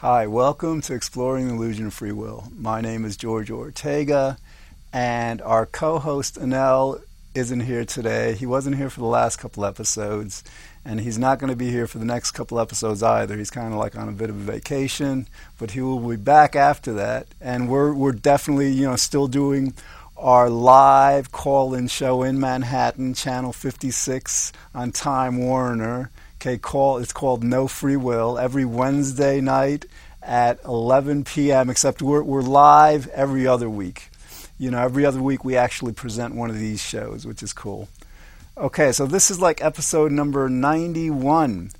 Hi, welcome to Exploring the Illusion of Free Will. My name is George Ortega, and our co host Anel isn't here today. He wasn't here for the last couple episodes, and he's not going to be here for the next couple episodes either. He's kind of like on a bit of a vacation, but he will be back after that. And we're, we're definitely, you know, still doing our live call-in show in Manhattan, channel 56 on Time Warner. Okay, call it's called No Free Will every Wednesday night at 11 p.m. Except we're we're live every other week. You know, every other week we actually present one of these shows, which is cool. Okay, so this is like episode number 91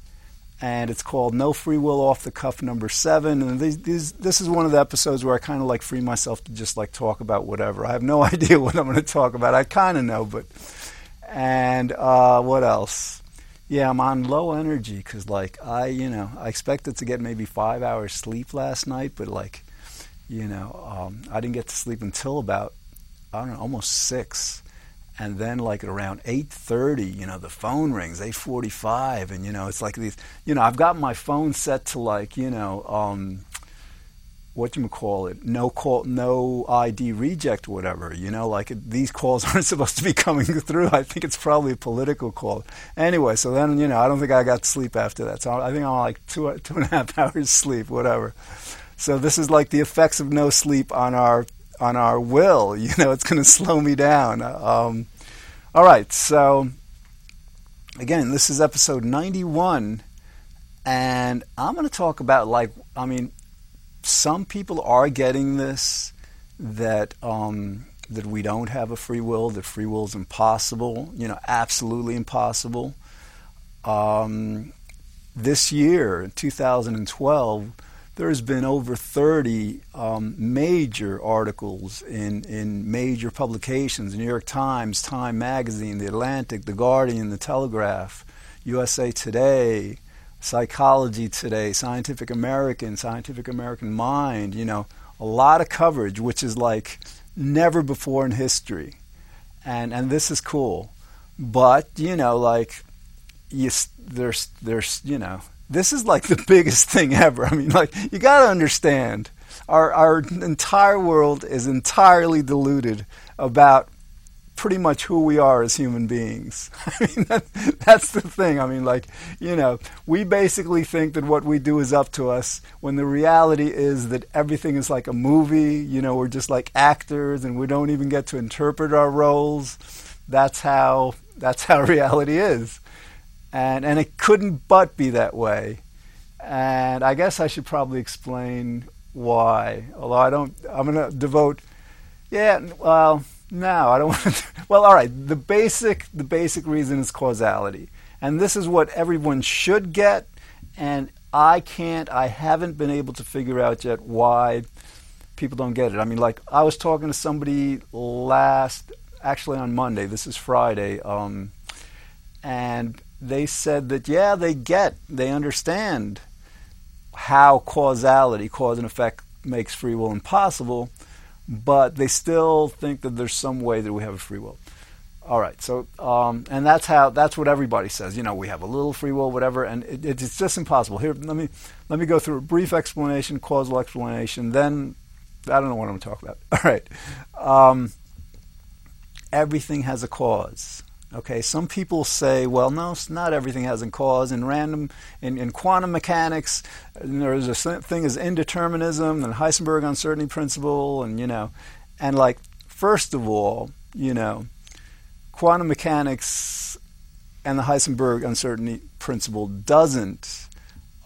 and it's called No Free Will Off the Cuff number seven. And these, these, this is one of the episodes where I kind of like free myself to just like talk about whatever. I have no idea what I'm going to talk about. I kind of know, but and uh, what else? Yeah, I'm on low energy because, like, I, you know, I expected to get maybe five hours sleep last night, but like, you know, um, I didn't get to sleep until about, I don't know, almost six, and then like around eight thirty, you know, the phone rings, eight forty-five, and you know, it's like these, you know, I've got my phone set to like, you know, um, what you call it, no call, no ID reject, whatever. You know, like these calls aren't supposed to be coming through. I think it's probably a political call. Anyway, so then you know, I don't think I got sleep after that. So I think I'm like two two and a half hours sleep, whatever. So this is like the effects of no sleep on our on our will. You know, it's going to slow me down. Um, all right, so again, this is episode 91, and I'm going to talk about like I mean some people are getting this that um, that we don't have a free will, that free will is impossible, you know, absolutely impossible. Um, this year, 2012, there has been over 30 um, major articles in, in major publications, New York Times, Time Magazine, The Atlantic, The Guardian, The Telegraph, USA Today, Psychology Today, Scientific American, Scientific American Mind, you know, a lot of coverage, which is like never before in history. And, and this is cool. But, you know, like, you, there's, there's, you know, this is like the biggest thing ever. I mean, like, you got to understand, our, our entire world is entirely deluded about pretty much who we are as human beings. I mean, that, that's the thing. I mean, like, you know, we basically think that what we do is up to us when the reality is that everything is like a movie. You know, we're just like actors and we don't even get to interpret our roles. That's how, that's how reality is. And, and it couldn't but be that way. And I guess I should probably explain why. Although I don't, I'm going to devote, yeah, well, no, I don't want to. Well, all right. The basic, the basic reason is causality, and this is what everyone should get. And I can't. I haven't been able to figure out yet why people don't get it. I mean, like I was talking to somebody last, actually on Monday. This is Friday, um, and they said that yeah, they get, they understand how causality, cause and effect, makes free will impossible but they still think that there's some way that we have a free will. All right, so um, and that's how that's what everybody says. You know, we have a little free will, whatever, and it, it's just impossible. Here, let me let me go through a brief explanation, causal explanation. Then I don't know what I'm talking about. All right, um, everything has a cause. Okay, some people say, well, no, not everything has a cause. In random, in, in quantum mechanics, there's a thing as indeterminism and Heisenberg uncertainty principle, and you know, and like first of all, you know, quantum mechanics and the Heisenberg uncertainty principle doesn't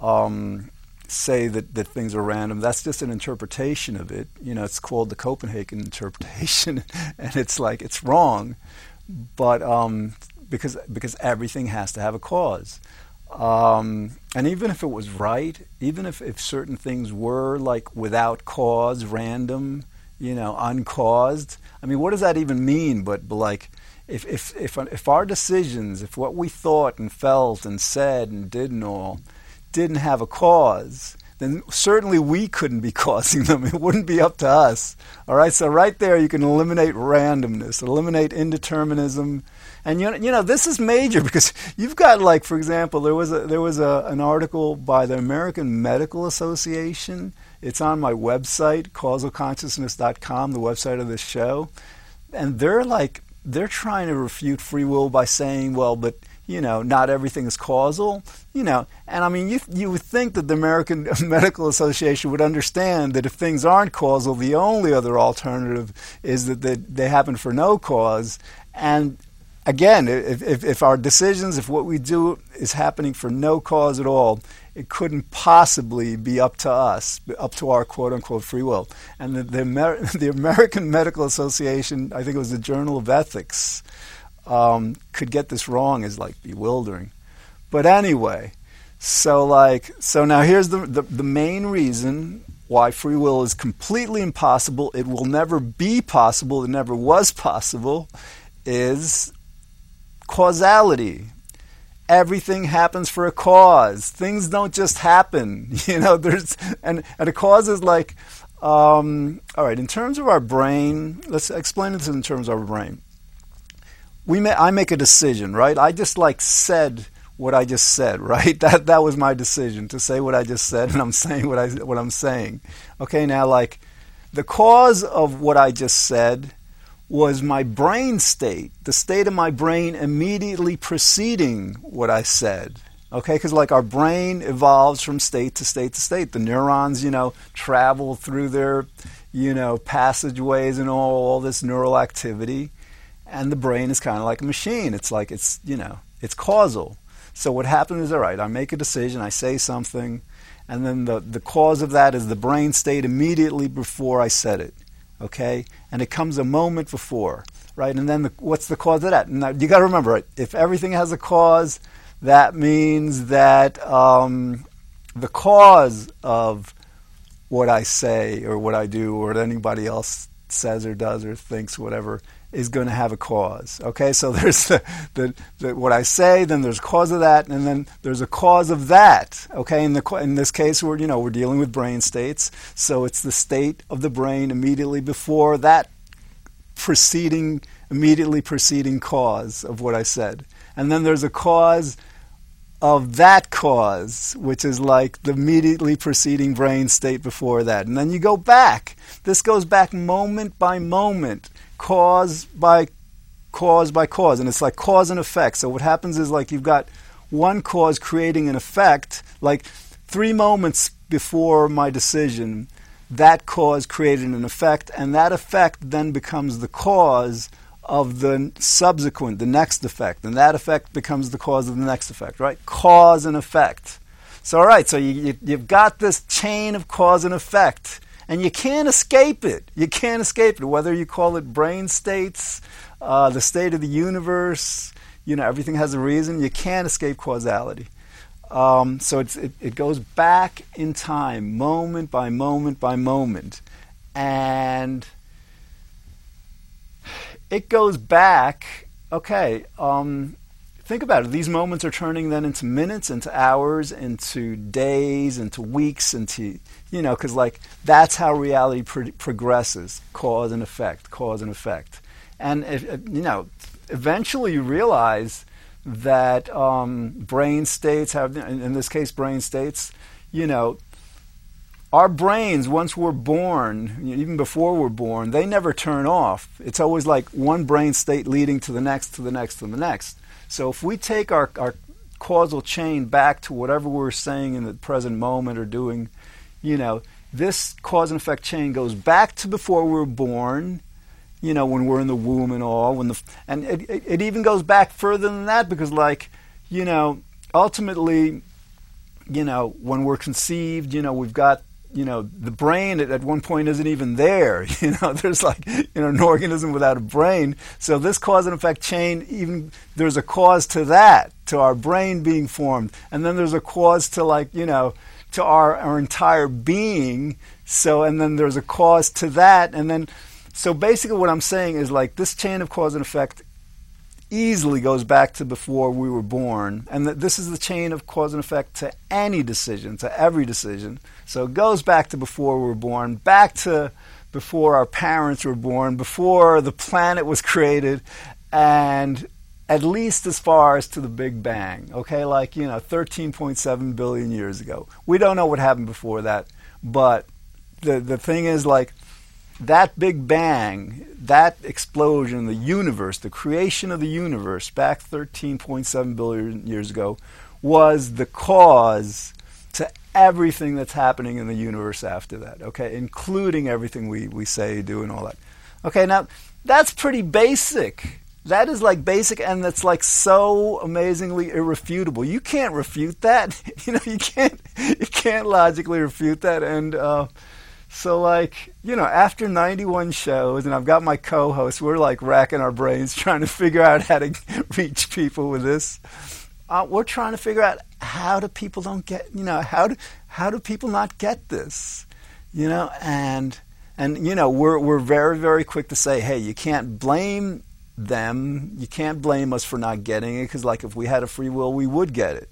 um, say that, that things are random. That's just an interpretation of it. You know, it's called the Copenhagen interpretation, and it's like it's wrong but um, because because everything has to have a cause. Um, and even if it was right, even if, if certain things were like without cause, random, you know, uncaused, I mean, what does that even mean? But, but like, if, if, if, if our decisions, if what we thought and felt and said and did and all didn't have a cause, then certainly we couldn't be causing them. It wouldn't be up to us. All right, so right there you can eliminate randomness, eliminate indeterminism, And you know, you know, this is major because you've got like, for example, there was a there was a, an article by the American Medical Association. It's on my website, causalconsciousness.com, the website of this show, and they're like they're trying to refute free will by saying, well, but you know, not everything is causal, you know. And I mean, you, you would think that the American Medical Association would understand that if things aren't causal, the only other alternative is that they, they happen for no cause. And again, if, if, if our decisions, if what we do is happening for no cause at all, it couldn't possibly be up to us, up to our quote unquote free will. And the, the, Amer- the American Medical Association, I think it was the Journal of Ethics, um, could get this wrong is like bewildering. But anyway, so like so now here's the, the, the main reason why free will is completely impossible. It will never be possible. It never was possible. Is causality. Everything happens for a cause. Things don't just happen. You know, there's and and a cause is like um, all right, in terms of our brain, let's explain this in terms of our brain we may, I make a decision, right? I just like said what I just said, right? That that was my decision to say what I just said, and I'm saying what I what I'm saying. Okay, now like the cause of what I just said was my brain state, the state of my brain immediately preceding what I said. Okay, because like our brain evolves from state to state to state. The neurons, you know, travel through their, you know, passageways and all, all this neural activity and the brain is kind of like a machine. It's like it's you know it's causal. So what happens is all right. I make a decision. I say something, and then the the cause of that is the brain state immediately before I said it. Okay, and it comes a moment before, right? And then the, what's the cause of that? Now you got to remember, right? If everything has a cause, that means that um, the cause of what I say or what I do or what anybody else says or does or thinks, whatever, is going to have a cause. Okay, so there's the, the, the, what I say, then there's cause of that, and then there's a cause of that. Okay, in the in this case, we're you know we're dealing with brain states, so it's the state of the brain immediately before that preceding immediately preceding cause of what I said, and then there's a cause of that cause, which is like the immediately preceding brain state before that. And then you go back. This goes back moment by moment cause by cause by cause, and it's like cause and effect. So what happens is like you've got one cause creating an effect, like three moments before my decision, that cause created an effect, and that effect then becomes the cause of the subsequent, the next effect, and that effect becomes the cause of the next effect, right? Cause and effect. So, all right, so you, you, you've got this chain of cause and effect and you can't escape it. You can't escape it. Whether you call it brain states, uh, the state of the universe, you know, everything has a reason. You can't escape causality. Um, so it, it goes back in time, moment by moment by moment. And it goes back, okay, um, think about it. These moments are turning then into minutes, into hours, into days, into weeks, into you know, because like that's how reality pro- progresses: cause and effect, cause and effect. And if, you know, eventually you realize that um, brain states have, in this case, brain states. You know, our brains, once we're born, even before we're born, they never turn off. It's always like one brain state leading to the next, to the next, to the next. So if we take our, our causal chain back to whatever we're saying in the present moment or doing, you know, this cause and effect chain goes back to before we were born, you know, when we're in the womb and all, when the and it, it, it even goes back further than that because, like, you know, ultimately, you know, when we're conceived, you know, we've got you know the brain at, at, one point isn't even there. You know there's like you know an organism without a brain. So this cause and effect chain even there's a cause to that to our brain being formed. And then there's a cause to like you know to our, our entire being. So and then there's a cause to that. And then so basically what i'm saying is like this chain of cause and effect easily goes back to before we were born. And that this is the chain of cause and effect to any decision, to every decision. So it goes back to before we were born, back to before our parents were born, before the planet was created, and at least as far as to the Big Bang, okay? Like, you know, 13.7 billion years ago. We don't know what happened before that, but the, the thing is, like, that Big Bang, that explosion, the universe, the creation of the universe back 13.7 billion years ago, was the cause to everything that's happening in the universe after that, okay? Including everything we, we say, do, and all that. Okay, now, that's pretty basic that is like basic and that's like so amazingly irrefutable. You can't refute that. you know, you can't you can't logically refute that and uh, so like, you know, after 91 shows and I've got my co-host, we're like racking our brains trying to figure out how to reach people with this. Uh, we're trying to figure out how do people don't get, you know, how do how do people not get this? You know, and and you know, we're we're very very quick to say, "Hey, you can't blame them. You can't blame us for not getting it because, like, if we had a free will, we would get it.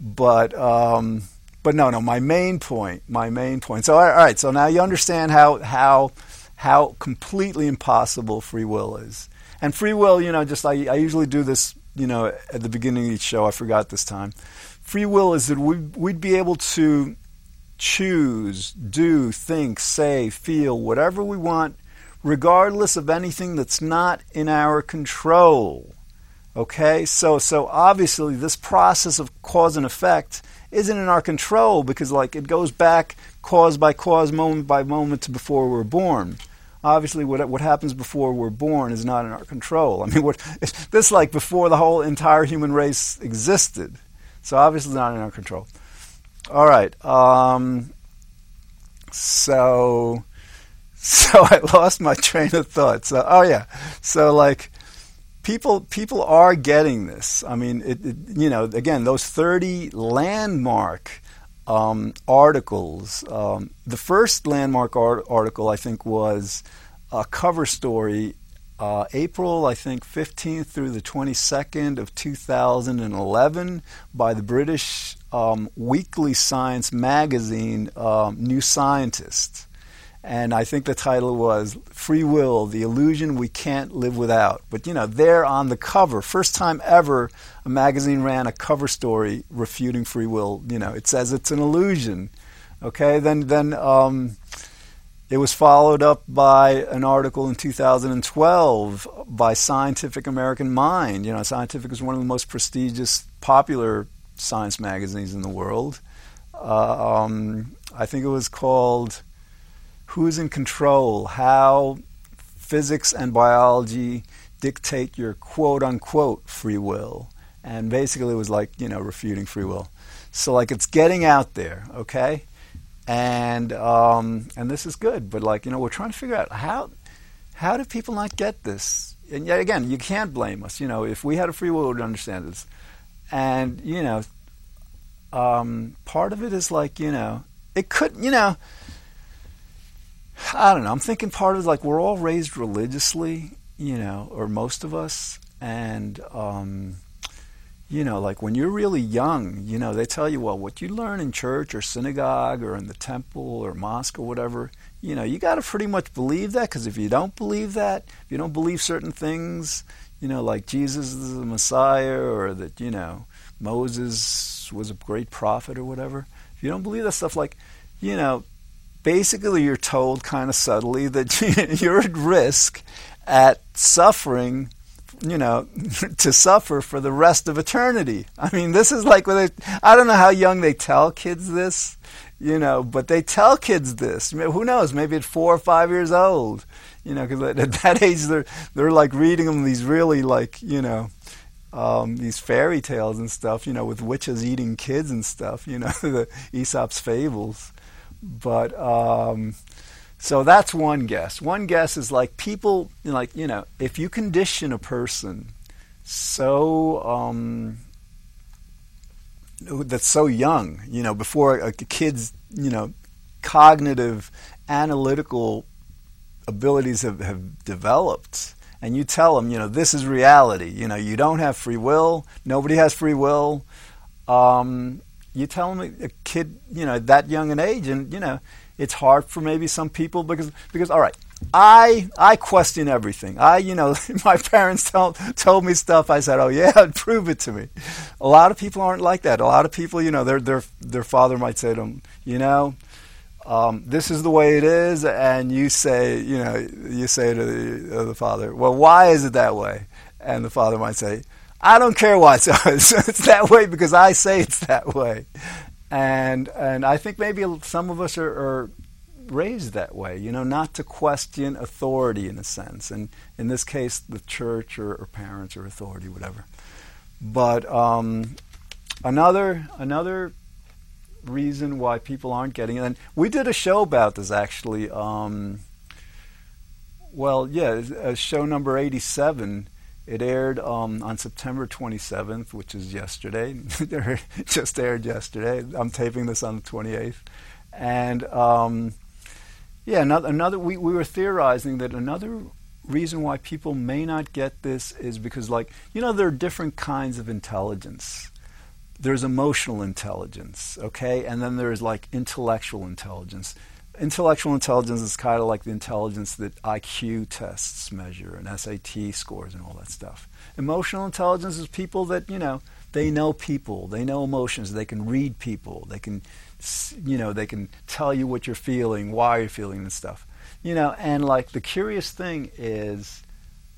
But, um, but no, no. My main point, my main point. So, all right. So now you understand how how how completely impossible free will is. And free will, you know, just I, I usually do this, you know, at the beginning of each show. I forgot this time. Free will is that we, we'd be able to choose, do, think, say, feel whatever we want regardless of anything that's not in our control. Okay? So so obviously this process of cause and effect isn't in our control because like it goes back cause by cause moment by moment to before we're born. Obviously what what happens before we're born is not in our control. I mean what this like before the whole entire human race existed. So obviously not in our control. All right. Um, so so I lost my train of thought. So oh yeah, so like people people are getting this. I mean, it, it, you know, again, those thirty landmark um, articles. Um, the first landmark art- article I think was a cover story. Uh, April, I think, 15th through the 22nd of 2011 by the British um, weekly science magazine, um, New Scientist and I think the title was Free Will, the Illusion We Can't Live Without. But you know, there on the cover, first time ever a magazine ran a cover story refuting free will. You know, it says it's an illusion. Okay, then then um, it was followed up by an article in 2012 by Scientific American Mind. You know, Scientific is one of the most prestigious, popular science magazines in the world. Uh, um, I think it was called who's in control, how physics and biology dictate your quote unquote free will. And basically, it was like, you know, refuting free will. So, like, it's getting out there, okay? And, um, and this is good, but, like, you know, we're trying to figure out how, how do people not get this? And yet again, you can't blame us. You know, if we had a free will, we would understand this. And, you know, um, part of it is like, you know, it could, you know, I don't know. I'm thinking part of like we're all raised religiously, you know, or most of us, and um, you know, like when you're really young, you know, they tell you, well, what you learn in church or synagogue or in the temple or mosque or whatever, you know, you got to pretty much believe that because if you don't believe that, if you don't believe certain things, you know, like Jesus is the Messiah or that, you know, Moses was a great prophet or whatever, if you don't believe that stuff, like, you know, basically you're told kind of subtly that you're at risk at suffering you know to suffer for the rest of eternity. I mean this is like they, i don't know how young they tell kids this you know but they tell kids this. Who knows? Maybe at four or five years old you know because at that age they're they're like reading them these really like you know um, these fairy tales and stuff, you know, with witches eating kids and stuff, you know, the Aesop's fables. But um, so that's one guess. One guess is like people, like you know, if you condition a person so um, that's so young, you know, before a kid's, you know, cognitive, analytical abilities have, have developed, and you tell them, you know, this is reality. You know, you don't have free will. Nobody has free will. Um, you tell them a kid, you know, that young an age, and you know, it's hard for maybe some people because because all right, I I question everything. I you know my parents told told me stuff. I said, oh yeah, prove it to me. A lot of people aren't like that. A lot of people, you know, their their their father might say to them, you know, um, this is the way it is, and you say, you know, you say to the, uh, the, father, well, why is it that way? And the father might say, I don't care why it's, it's that way because I say it's that way. And and I think maybe some of us are, are raised that way, you know, not to question authority in a sense, and in this case, the church or, or parents or authority, whatever. But um, another another reason why people aren't getting it. And we did a show about this actually. Um, well, yeah, show number 87. It aired um, on September 27th, which is yesterday. Just aired yesterday. I'm taping this on the 28th. And um, yeah, another, another we, we were theorizing that another reason why people may not get this is because, like, you know, there are different kinds of intelligence there's emotional intelligence, okay? And then there's like intellectual intelligence. Intellectual intelligence is kind of like the intelligence that IQ tests measure and SAT scores and all that stuff. Emotional intelligence is people that, you know, they know people, they know emotions, they can read people, they can, you know, they can tell you what you're feeling, why you're feeling and stuff. You know, and like the curious thing is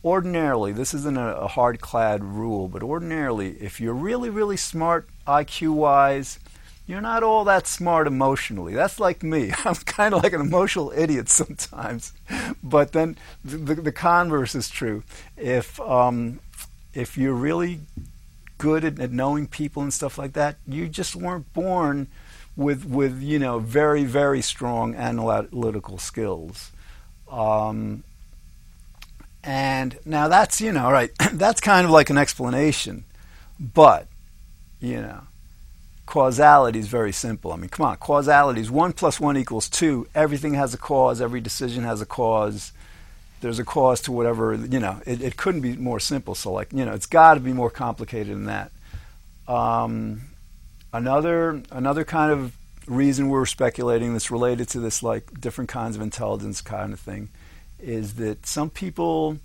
ordinarily, this isn't a, a hard clad rule, but ordinarily, if you're really, really smart IQ wise, you're not all that smart emotionally. That's like me. I'm kind of like an emotional idiot sometimes. But then the, the converse is true. If, um, if you're really good at, at knowing people and stuff like that, you just weren't born with, with you know, very, very strong analytical skills. Um, and now that's, you know, right, that's kind of like an explanation. But, you know, causality is very simple. I mean, come on, causality is 1 plus 1 equals 2. Everything has a cause, every decision has a cause. There's a cause to whatever, you know, it, it couldn't be more simple. So, like, you know, it's got to be more complicated than that. Um, another, another kind of reason we're speculating that's related to this, like, different kinds of intelligence kind of thing is that some people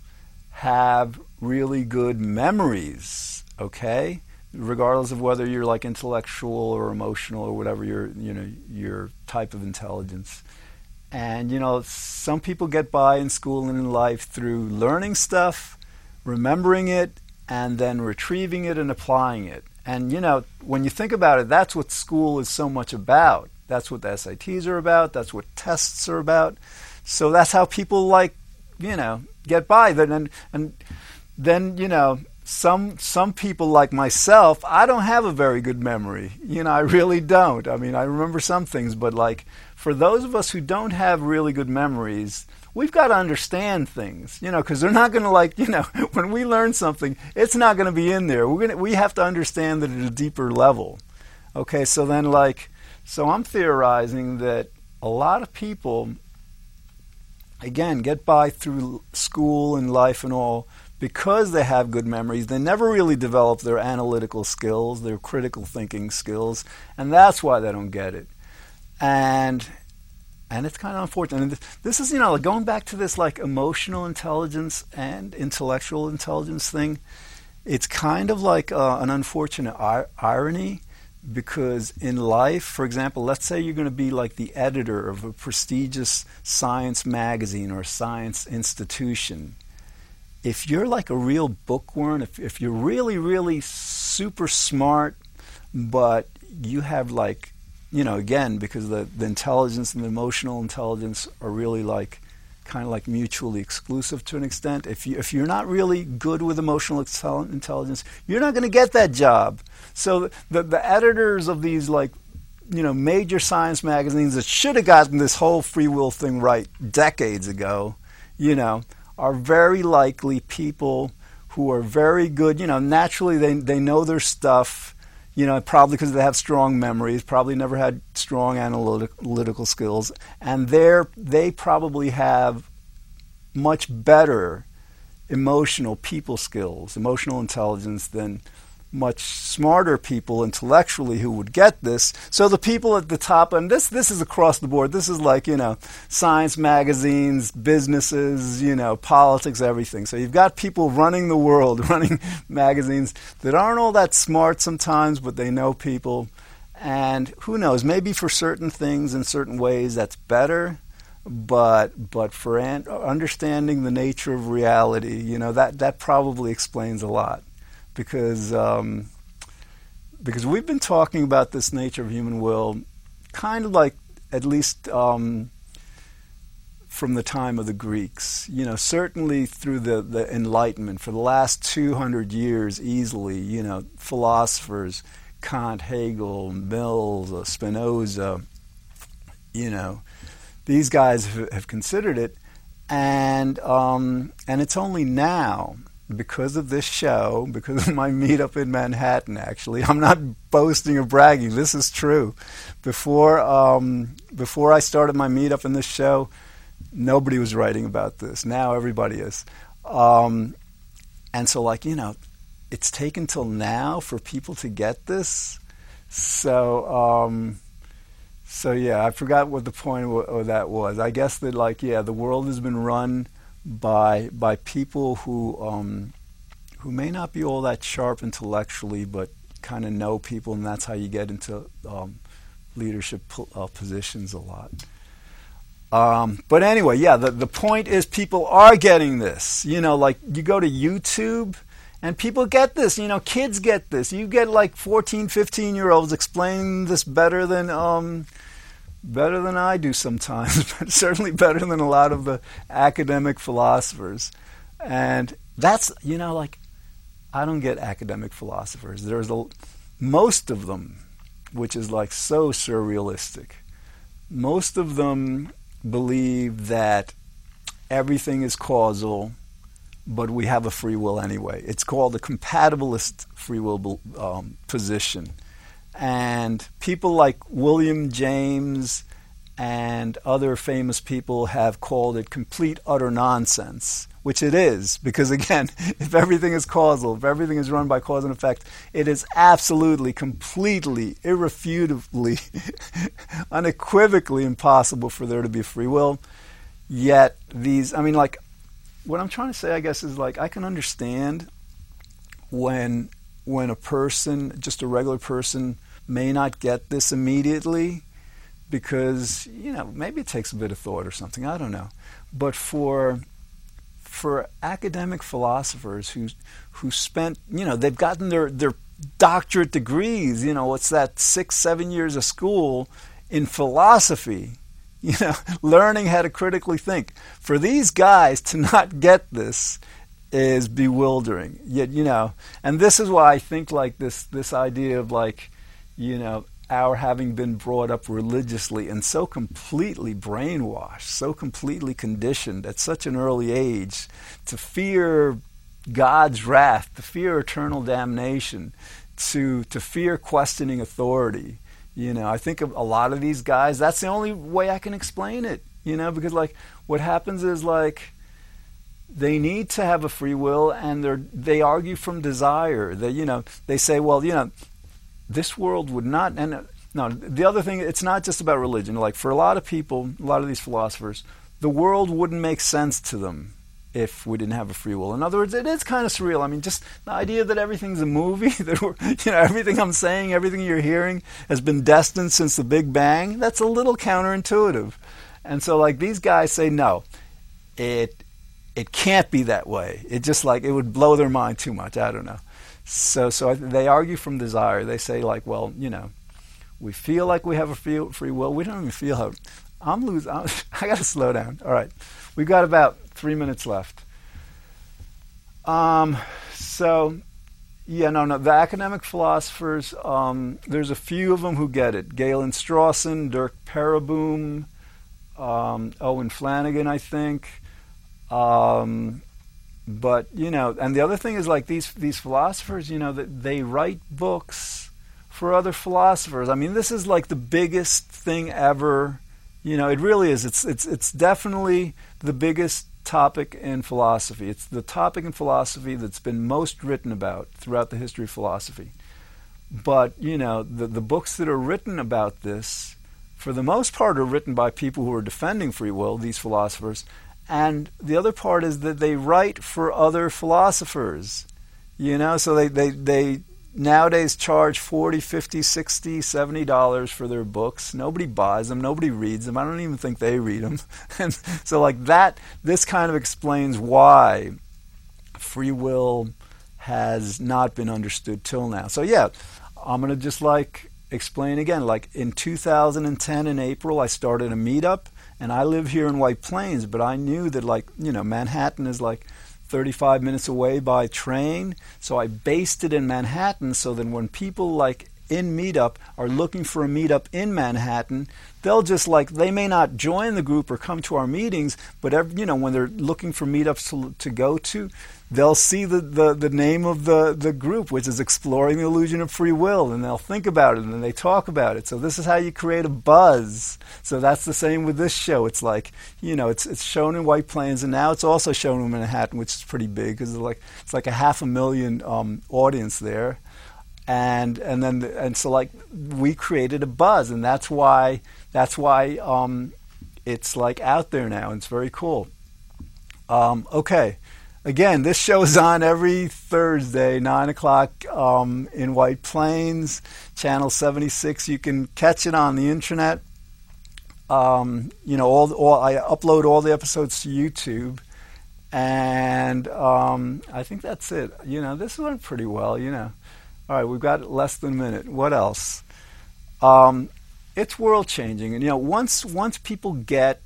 have really good memories, okay? Regardless of whether you're like intellectual or emotional or whatever your you know your type of intelligence. And you know, some people get by in school and in life through learning stuff, remembering it, and then retrieving it and applying it. And you know, when you think about it, that's what school is so much about. That's what the SATs are about. That's what tests are about. So that's how people like, you know, get by. Then and and then you know some some people like myself, I don't have a very good memory. You know, I really don't. I mean, I remember some things, but like for those of us who don't have really good memories, we've got to understand things, you know, because they're not going to like, you know, when we learn something, it's not going to be in there. We're gonna we have to understand that at a deeper level. Okay, so then like, so I'm theorizing that a lot of people again, get by through school and life and all because they have good memories. They never really develop their analytical skills, their critical thinking skills, and that's why they don't get it. And and it's kind of unfortunate. And this is, you know, going back to this like emotional intelligence and intellectual intelligence thing. It's kind of like uh, an unfortunate ir- irony because in life, for example, let's say you're going to be like the editor of a prestigious science magazine or science institution. If you're like a real bookworm, if, if you're really, really super smart, but you have like, you know, again, because the, the intelligence and the emotional intelligence are really like kind of like mutually exclusive to an extent. If you if you're not really good with emotional intelligence, you're not going to get that job. So the the editors of these like you know major science magazines that should have gotten this whole free will thing right decades ago, you know, are very likely people who are very good. You know, naturally they they know their stuff you know, probably because they have strong memories, probably never had strong analytical skills, and they're, they probably have much better emotional people skills, emotional intelligence than much smarter people intellectually who would get this. So the people at the top, and this this is across the board. This is like you know, science magazines, businesses, you know, politics, everything. So you've got people running the world, running magazines that aren't all that smart sometimes, but they know people. And who knows? Maybe for certain things in certain ways that's better. But but for an, understanding the nature of reality, you know that that probably explains a lot because um, because we've been talking about this nature of human will, kind of like at least um, from the time of the Greeks. You know, certainly through the, the Enlightenment for the last two hundred years, easily. You know, philosophers, Kant, Hegel, Mills, uh, Spinoza. You know, these guys have, considered it, and um, and it's only now because of this show, because of my meetup in Manhattan, actually, I'm not boasting or bragging. This is true. Before um, before I started my meetup in this show, nobody was writing about this. Now everybody is. Um, and so, like you know, it's taken till now for people to get this. So, um, so yeah, I forgot what the point of that was. I guess that like yeah, the world has been run by by people who um, who may not be all that sharp intellectually, but kind of know people, and that's how you get into um, leadership po- uh, positions a lot. Um, but anyway, yeah, the, the point is people are getting this. You know, like you go to YouTube and people get this. You know, kids get this. You get like 14, 15 year olds explaining this better than um, better than I do sometimes, but certainly better than a lot of the academic philosophers. And that's, you know, like, I don't get academic philosophers. There's a, most of them, which is like so surrealistic, most of them believe that everything is causal, but we have a free will anyway. It's called a compatibilist free will um, position. And people like William James and other famous people have called it complete utter nonsense, which it is, because again, if everything is causal, if everything is run by cause and effect, it is absolutely, completely, irrefutably, unequivocally impossible for there to be free will. Yet these, I mean, like, what I'm trying to say, I guess, is like I can understand when when a person, just a regular person, may not get this immediately because you know maybe it takes a bit of thought or something. I don't know. But for for academic philosophers who who spent you know they've gotten their their doctorate degrees you know what's that 6 7 years of school in philosophy you know learning how to critically think. For these guys to not get this is bewildering. Yet you know and this is why I think like this this idea of like you know, our having been brought up religiously and so completely brainwashed, so completely conditioned at such an early age to fear God's wrath, to fear eternal damnation, to to fear questioning authority. You know, I think of a lot of these guys, that's the only way I can explain it, you know, because like what happens is like they need to have a free will and they they argue from desire. They you know, they say, well, you know, this world would not and uh, no the other thing it's not just about religion. Like for a lot of people a lot of these philosophers the world wouldn't make sense to them if we didn't have a free will. In other words it is kind of surreal. I mean just the idea that everything's a movie that we're, you know everything i'm saying everything you're hearing has been destined since the big bang that's a little counterintuitive. And so like these guys say no it it can't be that way it just like it would blow their mind too much i don't know so, so they argue from desire. They say like, well, you know, we feel like we have a free, free will. We don't even feel how. I'm losing. I got to slow down. All right, we've got about three minutes left. Um, so, yeah, no, no. The academic philosophers, um, there's a few of them who get it. Galen Strawson, Derk Pereboom, um, Owen Flanagan, I think. Um, but you know, and the other thing is like these these philosophers, you know, that they write books for other philosophers. I mean, this is like the biggest thing ever. You know, it really is. It's it's it's definitely the biggest topic in philosophy. It's the topic in philosophy that's been most written about throughout the history of philosophy. But, you know, the, the books that are written about this, for the most part, are written by people who are defending free will, these philosophers. And the other part is that they write for other philosophers. You know, so they, they, they nowadays charge 40 50 60 70 dollars for their books. Nobody buys them. Nobody reads them. I don't even think they read them and so like that this kind of explains why free will has not been understood till now. So yeah i'm going to just like explain again. Like in 2010 in april i started a meetup and i live here in white plains but i knew that like you know manhattan is like 35 minutes away by train. So I based it in Manhattan so that when people like in Meetup are looking for a meetup in Manhattan, they'll just like they may not join the group or come to our meetings, but every, you know when they're looking for meetups to, to go to, they'll see the, the, the name of the, the group, which is Exploring the Illusion of Free Will, and they'll think about it and they talk about it. So this is how you create a buzz. So that's the same with this show. It's like, you know, it's, it's shown in White Plains, and now it's also shown in Manhattan, which is pretty big because it's like, it's like a half a million um, audience there. And, and then and so like we created a buzz and that's why that's why um, it's like out there now and it's very cool um, okay again, this show is on every Thursday, 9 o'clock um, in White Plains, channel 76. You can catch it on the internet. Um, you know, all, all, I upload all the episodes to YouTube. And um, I think that's it. You know, this went pretty well, you know. All right, we've got less than a minute. What else? Um, it's world changing. And, you know, once, once people get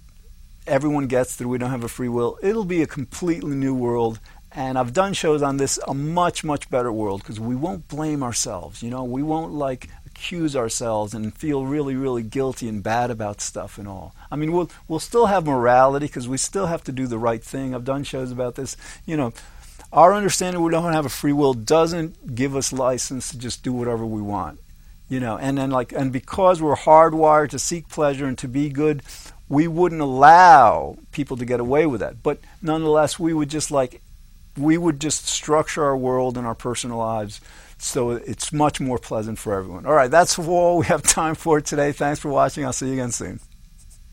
everyone gets that we don't have a free will, it'll be a completely new world. And I've done shows on this, a much, much better world, because we won't blame ourselves. You know, we won't like accuse ourselves and feel really, really guilty and bad about stuff and all. I mean, we'll we'll still have morality because we still have to do the right thing. I've done shows about this. You know, our understanding we don't have a free will doesn't give us license to just do whatever we want. You know, and then like and because we're hardwired to seek pleasure and to be good, we wouldn't allow people to get away with that. But nonetheless, we would just like, we would just structure our world and our personal lives so it's much more pleasant for everyone. All right, that's all we have time for today. Thanks for watching. I'll see you again soon.